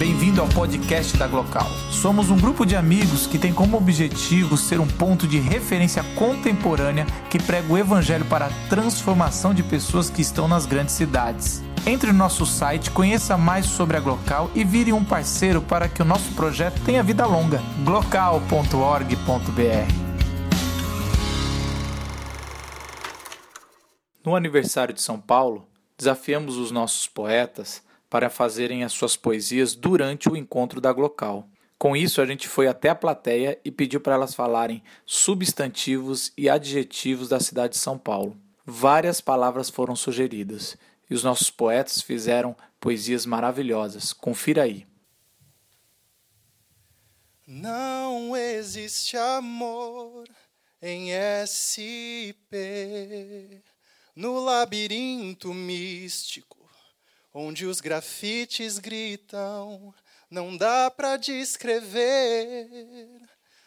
Bem-vindo ao podcast da Glocal. Somos um grupo de amigos que tem como objetivo ser um ponto de referência contemporânea que prega o evangelho para a transformação de pessoas que estão nas grandes cidades. Entre no nosso site, conheça mais sobre a Glocal e vire um parceiro para que o nosso projeto tenha vida longa. glocal.org.br No aniversário de São Paulo, desafiamos os nossos poetas para fazerem as suas poesias durante o encontro da Glocal. Com isso, a gente foi até a plateia e pediu para elas falarem substantivos e adjetivos da cidade de São Paulo. Várias palavras foram sugeridas e os nossos poetas fizeram poesias maravilhosas. Confira aí. Não existe amor em SP, no labirinto místico onde os grafites gritam, não dá para descrever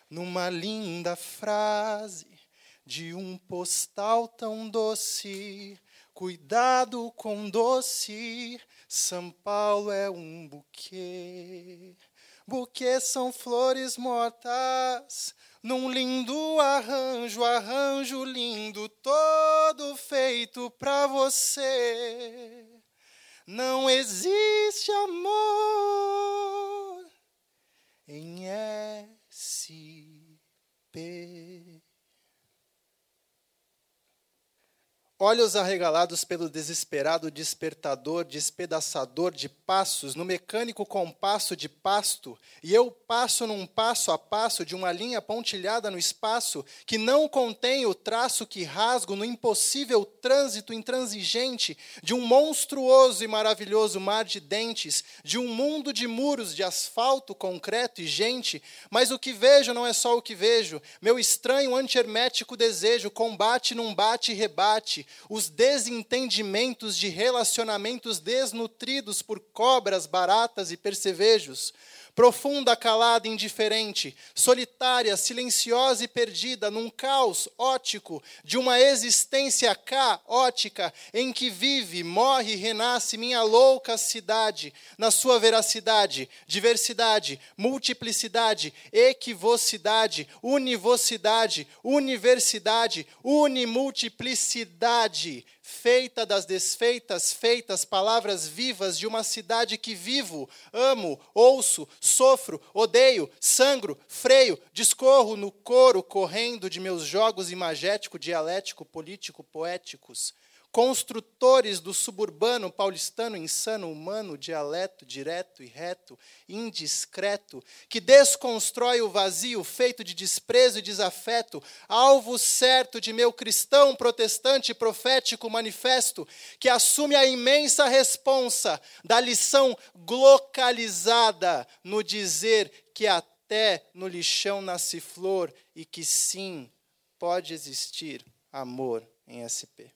numa linda frase de um postal tão doce. Cuidado com doce, São Paulo é um buquê. Buquê são flores mortas, num lindo arranjo, arranjo lindo, todo feito pra você. Não existe amor em SP. Olhos arregalados pelo desesperado despertador, despedaçador de passos, no mecânico compasso de pasto, e eu passo num passo a passo de uma linha pontilhada no espaço, que não contém o traço que rasgo no impossível trânsito intransigente de um monstruoso e maravilhoso mar de dentes, de um mundo de muros de asfalto, concreto e gente, mas o que vejo não é só o que vejo, meu estranho antihermético desejo combate num bate e rebate, os desentendimentos de relacionamentos desnutridos por cobras, baratas e percevejos, profunda, calada, indiferente, solitária, silenciosa e perdida num caos ótico de uma existência caótica em que vive, morre e renasce minha louca cidade, na sua veracidade, diversidade, multiplicidade, equivocidade, univocidade, universidade, unimultiplicidade, feita das desfeitas, feitas palavras vivas de uma cidade que vivo, amo, ouço, sofro, odeio, sangro, freio, discorro no coro correndo de meus jogos imagético, dialético, político, poéticos construtores do suburbano paulistano insano, humano, dialeto, direto e reto, indiscreto, que desconstrói o vazio feito de desprezo e desafeto, alvo certo de meu cristão protestante profético manifesto, que assume a imensa responsa da lição localizada no dizer que até no lixão nasce flor e que sim, pode existir amor em SP.